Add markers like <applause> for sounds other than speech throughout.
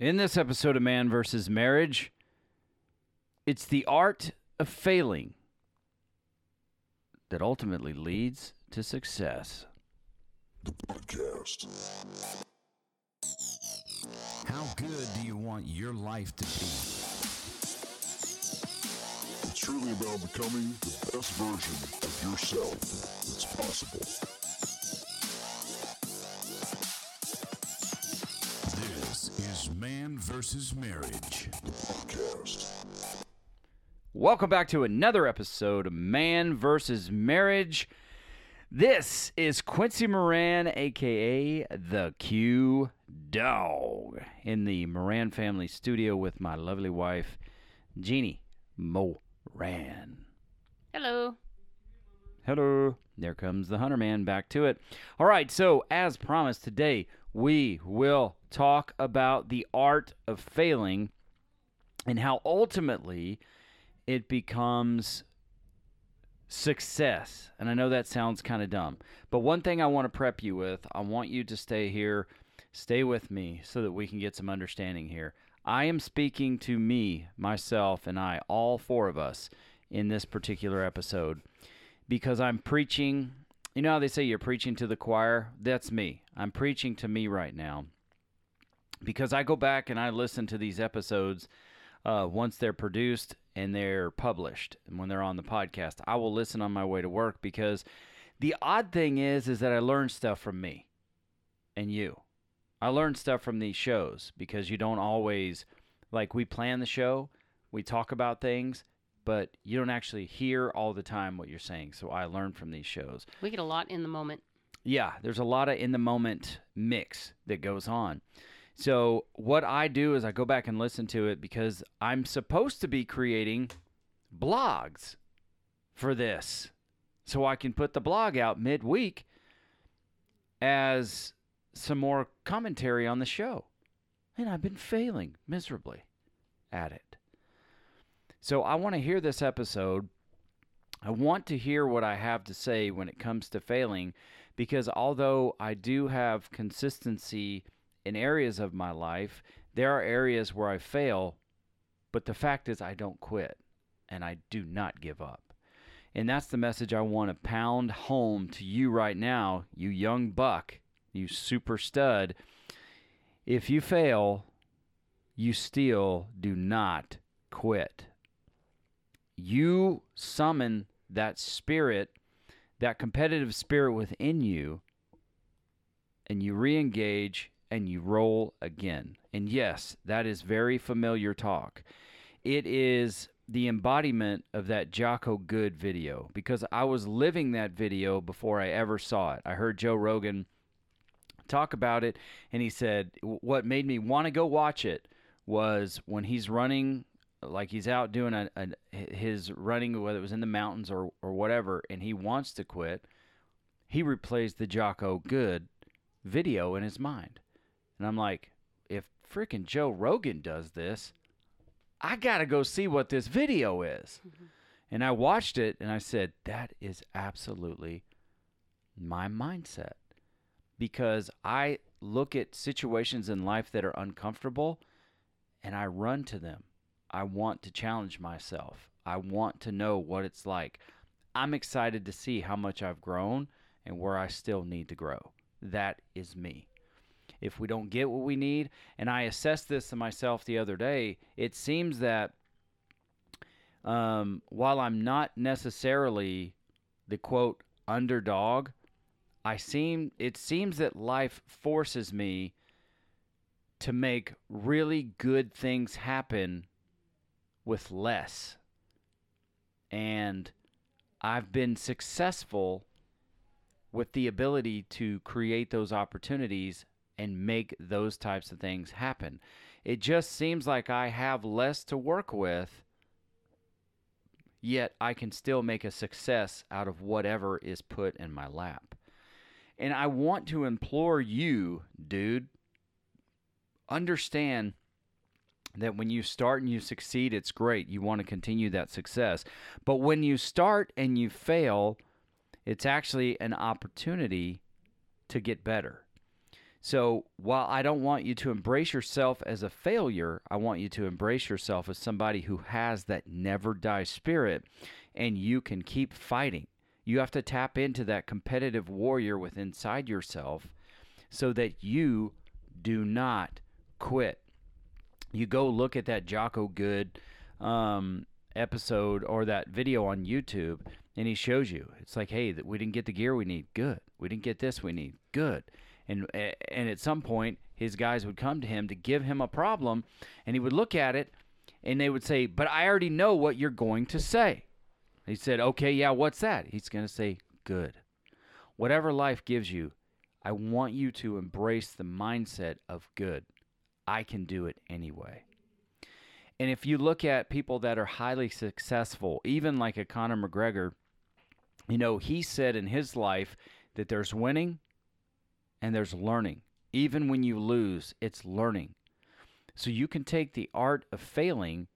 In this episode of Man versus Marriage, it's the art of failing that ultimately leads to success. The podcast. How good do you want your life to be? It's truly about becoming the best version of yourself that's possible. Is Man versus Marriage. Podcast. Welcome back to another episode of Man versus Marriage. This is Quincy Moran, aka the Q Dog, in the Moran family studio with my lovely wife, Jeannie Moran. Hello. Hello. There comes the Hunter Man back to it. All right, so as promised, today we will talk about the art of failing and how ultimately it becomes success. And I know that sounds kind of dumb, but one thing I want to prep you with I want you to stay here, stay with me so that we can get some understanding here. I am speaking to me, myself, and I, all four of us, in this particular episode because I'm preaching. You know how they say you're preaching to the choir? That's me. I'm preaching to me right now because I go back and I listen to these episodes uh, once they're produced and they're published and when they're on the podcast. I will listen on my way to work because the odd thing is is that I learn stuff from me and you. I learn stuff from these shows because you don't always like we plan the show, we talk about things, but you don't actually hear all the time what you're saying. So I learn from these shows. We get a lot in the moment. Yeah, there's a lot of in the moment mix that goes on. So what I do is I go back and listen to it because I'm supposed to be creating blogs for this. So I can put the blog out midweek as some more commentary on the show. And I've been failing miserably at it. So I want to hear this episode. I want to hear what I have to say when it comes to failing because although I do have consistency in areas of my life, there are areas where I fail, but the fact is I don't quit and I do not give up. And that's the message I want to pound home to you right now, you young buck, you super stud. If you fail, you still do not quit. You summon that spirit, that competitive spirit within you, and you re engage and you roll again. And yes, that is very familiar talk. It is the embodiment of that Jocko Good video because I was living that video before I ever saw it. I heard Joe Rogan talk about it, and he said, What made me want to go watch it was when he's running like he's out doing a, a, his running whether it was in the mountains or or whatever and he wants to quit he replays the Jocko Good video in his mind. And I'm like if freaking Joe Rogan does this I got to go see what this video is. Mm-hmm. And I watched it and I said that is absolutely my mindset. Because I look at situations in life that are uncomfortable and I run to them I want to challenge myself. I want to know what it's like. I'm excited to see how much I've grown and where I still need to grow. That is me. If we don't get what we need, and I assessed this to myself the other day, it seems that um, while I'm not necessarily the quote underdog, I seem it seems that life forces me to make really good things happen with less. And I've been successful with the ability to create those opportunities and make those types of things happen. It just seems like I have less to work with, yet I can still make a success out of whatever is put in my lap. And I want to implore you, dude, understand that when you start and you succeed, it's great. You want to continue that success. But when you start and you fail, it's actually an opportunity to get better. So while I don't want you to embrace yourself as a failure, I want you to embrace yourself as somebody who has that never die spirit and you can keep fighting. You have to tap into that competitive warrior within inside yourself so that you do not quit. You go look at that Jocko Good um, episode or that video on YouTube, and he shows you. It's like, hey, we didn't get the gear we need. Good. We didn't get this we need. Good. And and at some point, his guys would come to him to give him a problem, and he would look at it, and they would say, "But I already know what you're going to say." He said, "Okay, yeah, what's that?" He's going to say, "Good." Whatever life gives you, I want you to embrace the mindset of good. I can do it anyway. And if you look at people that are highly successful, even like a Conor McGregor, you know, he said in his life that there's winning and there's learning. Even when you lose, it's learning. So you can take the art of failing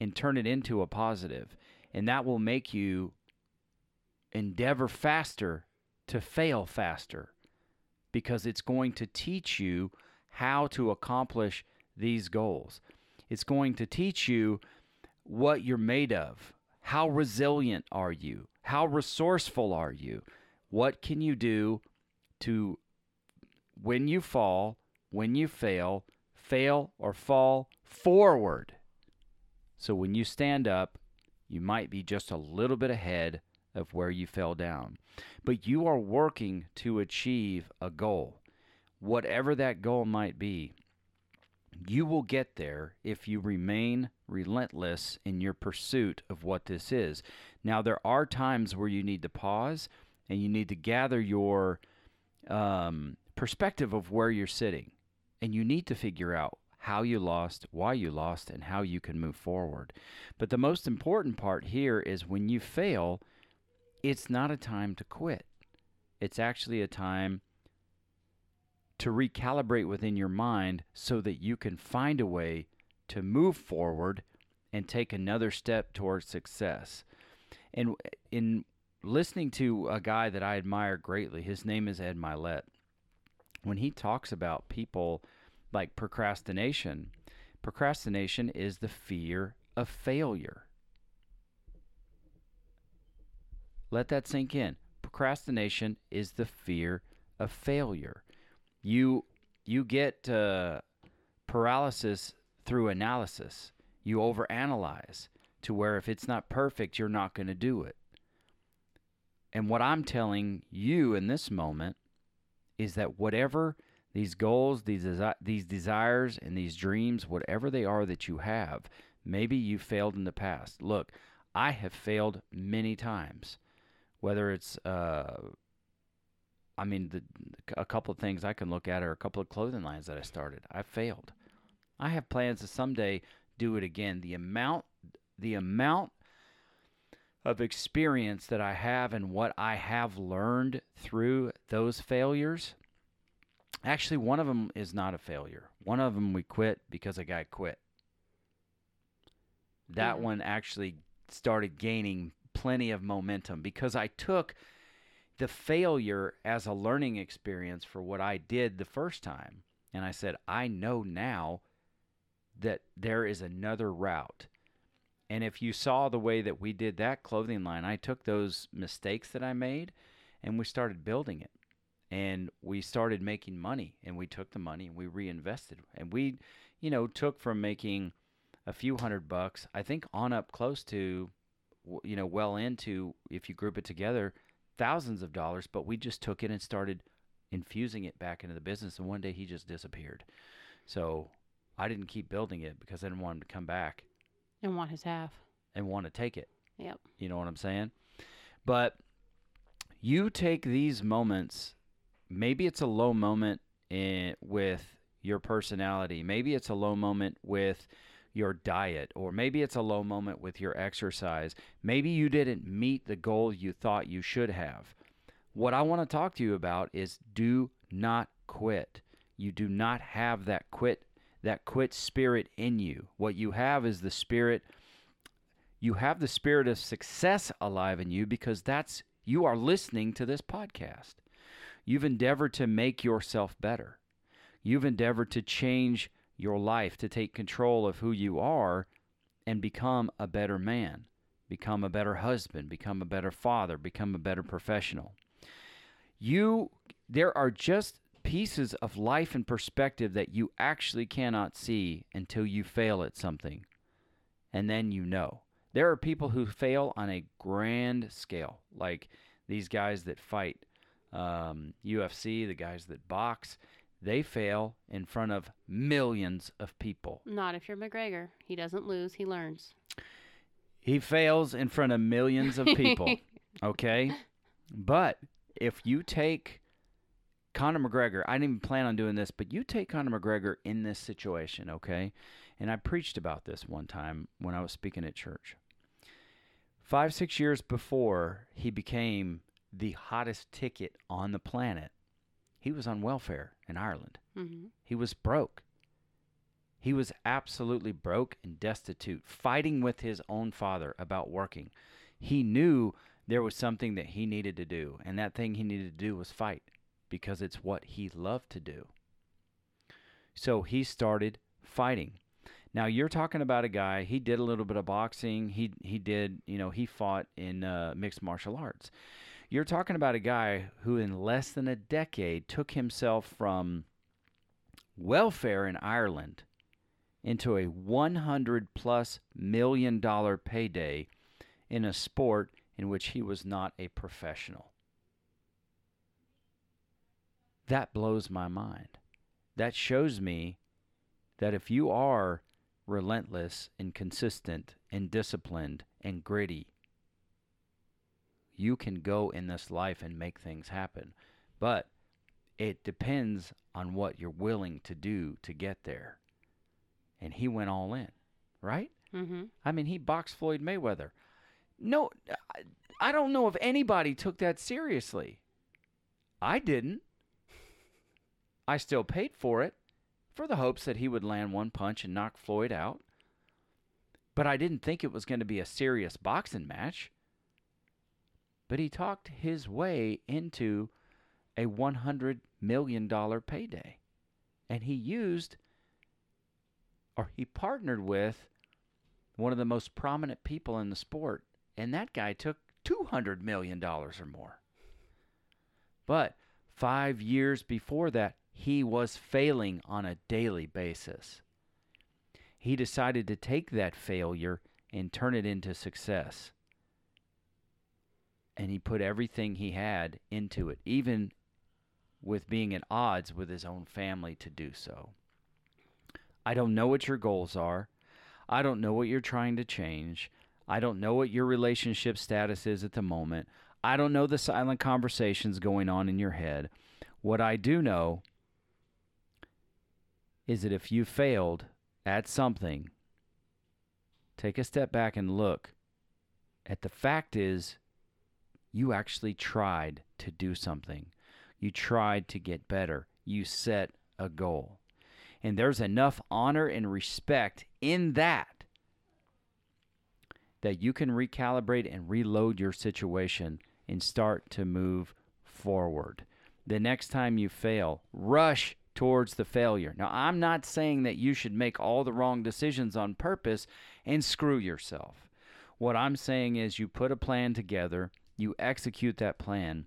and turn it into a positive, and that will make you endeavor faster to fail faster because it's going to teach you how to accomplish these goals. It's going to teach you what you're made of. How resilient are you? How resourceful are you? What can you do to, when you fall, when you fail, fail or fall forward? So when you stand up, you might be just a little bit ahead of where you fell down. But you are working to achieve a goal, whatever that goal might be. You will get there if you remain relentless in your pursuit of what this is. Now, there are times where you need to pause and you need to gather your um, perspective of where you're sitting. And you need to figure out how you lost, why you lost, and how you can move forward. But the most important part here is when you fail, it's not a time to quit. It's actually a time to recalibrate within your mind so that you can find a way to move forward and take another step towards success. And in listening to a guy that I admire greatly, his name is Ed Mylett. When he talks about people like procrastination, procrastination is the fear of failure. Let that sink in. Procrastination is the fear of failure. You you get uh, paralysis through analysis. You overanalyze to where if it's not perfect, you're not going to do it. And what I'm telling you in this moment is that whatever these goals, these desi- these desires, and these dreams, whatever they are that you have, maybe you failed in the past. Look, I have failed many times whether it's uh, I mean the a couple of things I can look at are a couple of clothing lines that I started. I failed. I have plans to someday do it again. The amount the amount of experience that I have and what I have learned through those failures. Actually, one of them is not a failure. One of them we quit because a guy quit. That Mhm. one actually started gaining plenty of momentum because I took the failure as a learning experience for what I did the first time. And I said, I know now that there is another route. And if you saw the way that we did that clothing line, I took those mistakes that I made and we started building it. And we started making money and we took the money and we reinvested. And we, you know, took from making a few hundred bucks, I think on up close to you know, well into if you group it together, thousands of dollars. But we just took it and started infusing it back into the business. And one day he just disappeared. So I didn't keep building it because I didn't want him to come back And want his half. and want to take it. Yep. You know what I'm saying? But you take these moments. Maybe it's a low moment in, with your personality. Maybe it's a low moment with your diet, or maybe it's a low moment with your exercise. Maybe you didn't meet the goal you thought you should have. What I want to talk to you about is do not quit. You do not have that quit that quit spirit in you. What you have is the spirit you have the spirit of success alive in you because that's you are listening to this podcast. You've endeavored to make yourself better. You've endeavored to change your life, to take control of who you are and become a better man, become a better husband, become a better father, become a better professional. You there are just pieces of life and perspective that you actually cannot see until you fail at something. And then you know. There are people who fail on a grand scale, like these guys that fight um, UFC, the guys that box. They fail in front of millions of people. Not if you're McGregor. He doesn't lose, he learns. He fails in front of millions of people. <laughs> okay? But if you take Conor McGregor, I didn't even plan on doing this, but you take Conor McGregor in this situation, okay? And I preached about this one time when I was speaking at church. Five, six years before he became the hottest ticket on the planet, he was on welfare in Ireland. hmm He was broke. He was absolutely broke and destitute, fighting with his own father about working. He knew there was something that he needed to do, and that thing he needed to do was fight because it's what he loved to do. So he started fighting. Now you're talking about a guy. He did a little bit of boxing. He he did you know he fought in uh, mixed martial arts. You're talking about a guy who in less than a decade took himself from welfare in Ireland into a 100 plus million dollar payday in a sport in which he was not a professional. That blows my mind. That shows me that if you are relentless and consistent and disciplined and gritty, you can go in this life and make things happen. But it depends on what you're willing to do to get there. And he went all in, right? hmm I mean, he boxed Floyd Mayweather. No, I- I don't know if anybody took that seriously. I didn't. I still paid for it for the hopes that he would land one punch and knock Floyd out. But I didn't think it was going to be a serious boxing match. But he talked his way into a $100 million payday. And he used, or he partnered with, one of the most prominent people in the sport, and that guy took $200 million or more. But five years before that, he was failing on a daily basis. He decided to take that failure and turn it into success. And he put everything he had into it, even with being at odds with his own family to do so. I don't know what your goals are. I don't know what you're trying to change. I don't know what your relationship status is at the moment. I don't know the silent conversations going on in your head. What I do know is that if you failed at something, take a step back and look at the fact is you actually tried to do something. You tried to get better. You set a goal. And there's enough honor and respect in that that you can recalibrate and reload your situation and start to move forward. The next time you fail, rush towards the failure. Now, I'm not saying that you should make all the wrong decisions on purpose and screw yourself. What I'm saying is you put a plan together, you execute that plan.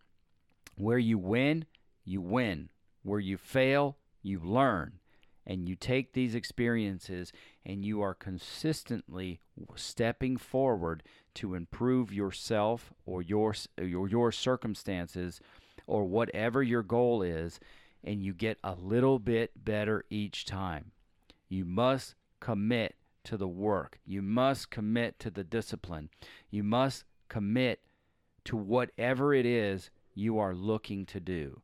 Where you win, you win. Where you fail, you learn. And you take these experiences and you are consistently stepping forward to improve yourself or your your, your circumstances or whatever your goal is and you get a little bit better each time. You must commit to the work. You must commit to the discipline. You must commit to whatever it is you are looking to do.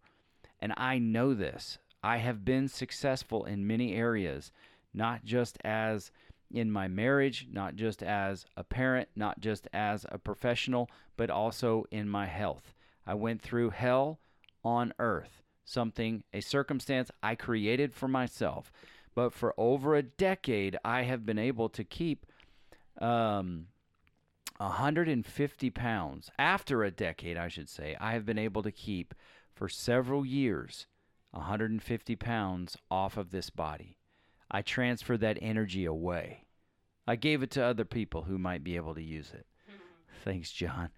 And I know this. I have been successful in many areas, not just as in my marriage, not just as a parent, not just as a professional, but also in my health. I went through hell on earth, something, a circumstance I created for myself. But for over a decade, I have been able to keep um, 150 pounds. After a decade, I should say, I have been able to keep for several years 150 pounds off of this body. I transferred that energy away. I gave it to other people who might be able to use it. Thanks, John.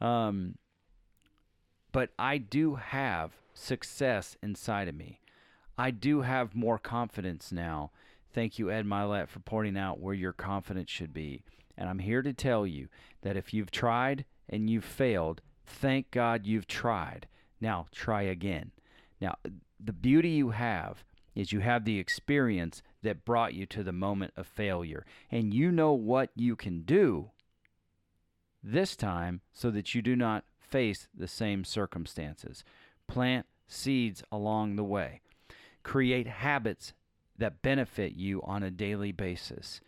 Um, but I do have success inside of me. I do have more confidence now. Thank you, Ed Mylett, for pointing out where your confidence should be. And I'm here to tell you that if you've tried and you've failed, thank God you've tried. Now try again. Now, the beauty you have is you have the experience that brought you to the moment of failure, and you know what you can do this time so that you do not face the same circumstances. Plant seeds along the way. Create habits that benefit you on a daily basis.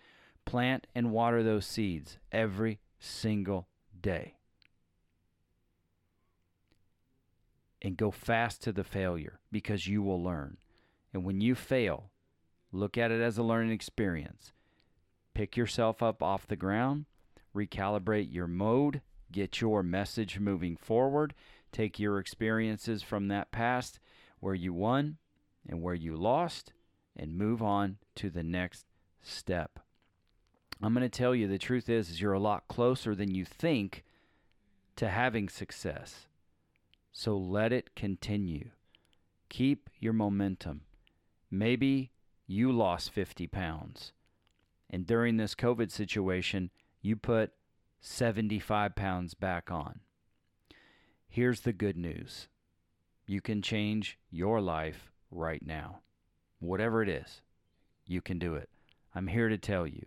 Plant and water those seeds every single day. And go fast to the failure because you will learn. And when you fail, look at it as a learning experience. Pick yourself up off the ground, recalibrate your mode, get your message moving forward, take your experiences from that past where you won and where you lost, and move on to the next step. I'm going to tell you the truth is, is you're a lot closer than you think to having success. So let it continue. Keep your momentum. Maybe you lost 50 pounds. And during this COVID situation, you put 75 pounds back on. Here's the good news you can change your life right now. Whatever it is, you can do it. I'm here to tell you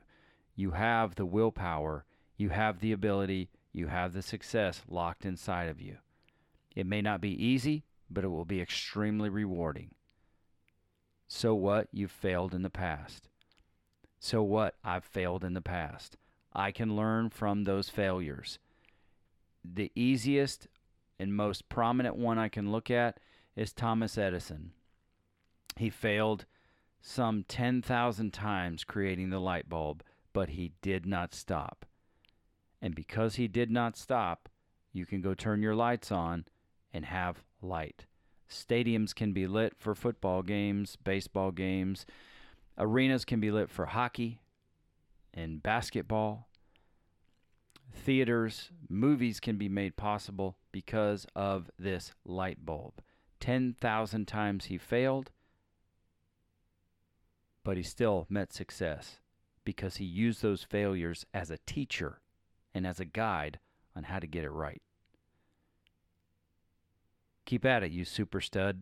you have the willpower, you have the ability, you have the success locked inside of you. It may not be easy, but it will be extremely rewarding. So what? You've failed in the past. So what? I've failed in the past. I can learn from those failures. The easiest and most prominent one I can look at is Thomas Edison. He failed some 10,000 times creating the light bulb, but he did not stop. And because he did not stop, you can go turn your lights on and have light. Stadiums can be lit for football games, baseball games. Arenas can be lit for hockey and basketball. Theaters, movies can be made possible because of this light bulb. 10,000 times he failed, but he still met success because he used those failures as a teacher and as a guide on how to get it right. Keep at it, you super stud.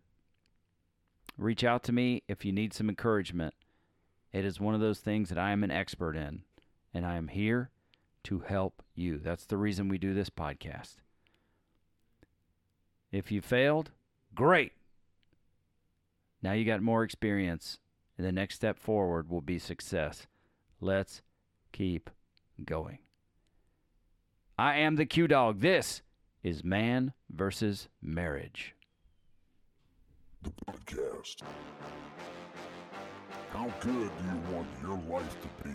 Reach out to me if you need some encouragement. It is one of those things that I am an expert in, and I am here to help you. That's the reason we do this podcast. If you failed, great. Now you got more experience, and the next step forward will be success. Let's keep going. I am the Q Dog. This is Man versus Marriage. The podcast. How good do you want your life to be?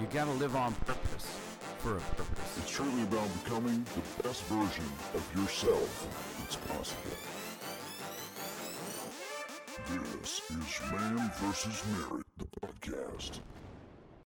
You gotta live on purpose for a purpose. It's truly about becoming the best version of yourself that's possible. This is Man vs. Marriage, the podcast.